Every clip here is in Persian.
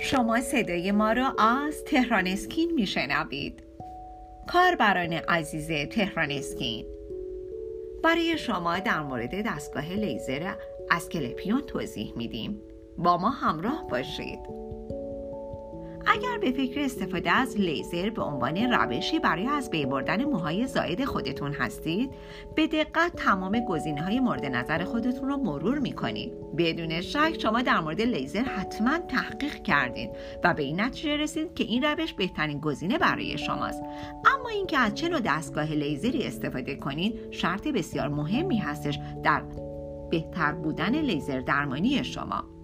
شما صدای ما را از تهران اسکین میشنوید. کاربران عزیز تهران اسکین. برای شما در مورد دستگاه لیزر اسکلپیون توضیح میدیم. با ما همراه باشید. اگر به فکر استفاده از لیزر به عنوان روشی برای از بین بردن موهای زاید خودتون هستید به دقت تمام گزینه های مورد نظر خودتون رو مرور می‌کنید. بدون شک شما در مورد لیزر حتما تحقیق کردین و به این نتیجه رسید که این روش بهترین گزینه برای شماست. اما اینکه از چه نوع دستگاه لیزری استفاده کنید شرط بسیار مهمی هستش در بهتر بودن لیزر درمانی شما.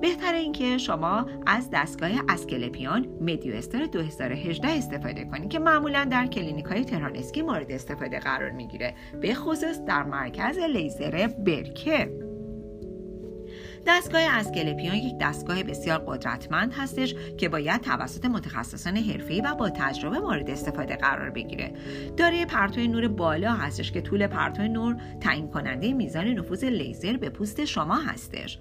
بهتر اینکه شما از دستگاه Asclepion MeDioStar 2018 استفاده کنید که معمولا در کلینیک های تهران مورد استفاده قرار می‌گیره به خصوص در مرکز لیزر برکه. دستگاه اسکلپیون یک دستگاه بسیار قدرتمند هستش که باید توسط متخصصان حرفه‌ای و با تجربه مورد استفاده قرار بگیره. دارای پرتو نور بالا هستش که طول پرتو نور تعیین کننده میزان نفوذ لیزر به پوست شما هستش.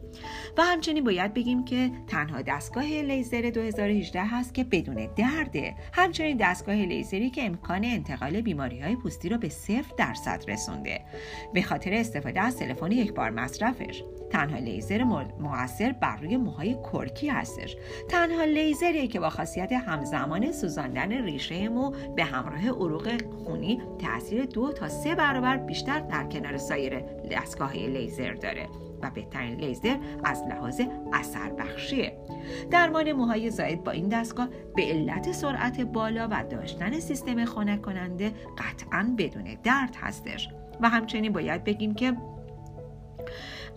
و همچنین باید بگیم که تنها دستگاه لیزر 2018 هست که بدون درده همچنین دستگاه لیزری که امکان انتقال بیماری های پوستی رو به صفر درصد رسونده. به خاطر استفاده از تلفن یک بار مصرفش تنها لیزر موثر بر روی موهای کرکی هستش. تنها لیزریه که با خاصیت همزمان سوزاندن ریشه مو به همراه عروق خونی تاثیر دو تا سه برابر بیشتر در کنار سایر دستگاه لیزر داره و بهترین لیزر از لحاظ اثر بخشیه درمان موهای زاید با این دستگاه به علت سرعت بالا و داشتن سیستم خنک کننده قطعا بدون درد هستش. و همچنین باید بگیم که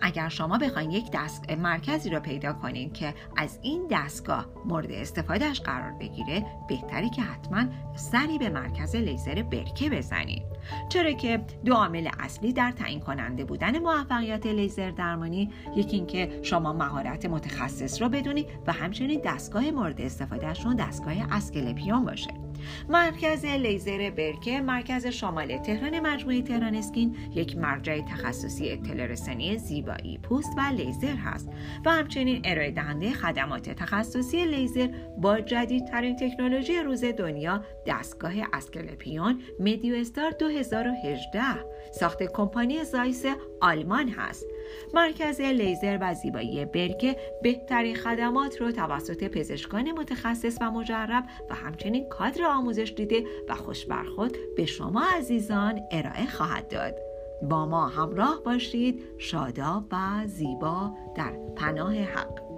اگر شما بخواید یک دست مرکزی را پیدا کنید که از این دستگاه مورد استفادهش قرار بگیره بهتری که حتما سری به مرکز لیزر برکه بزنید چرا که دو عامل اصلی در تعیین کننده بودن موفقیت لیزر درمانی یکی اینکه شما مهارت متخصص رو بدونید و همچنین دستگاه مورد استفادهشون دستگاه اسکلپیون باشه. مرکز لیزر برکه مرکز شمال تهران مجموعه تهران Skin یک مرجع تخصصی اطلاع رسانی زیبایی پوست و لیزر هست و همچنین ارائه دهنده خدمات تخصصی لیزر با جدیدترین تکنولوژی روز دنیا دستگاه Asclepion MeDioStar 2018 ساخت کمپانی Zeiss آلمان هست. مرکز لیزر و زیبایی برکه بهترین خدمات رو توسط پزشکان متخصص و مجرب و همچنین کادر آموزش دیده و خوش برخود به شما عزیزان ارائه خواهد داد. با ما همراه باشید. شاداب و زیبا در پناه حق.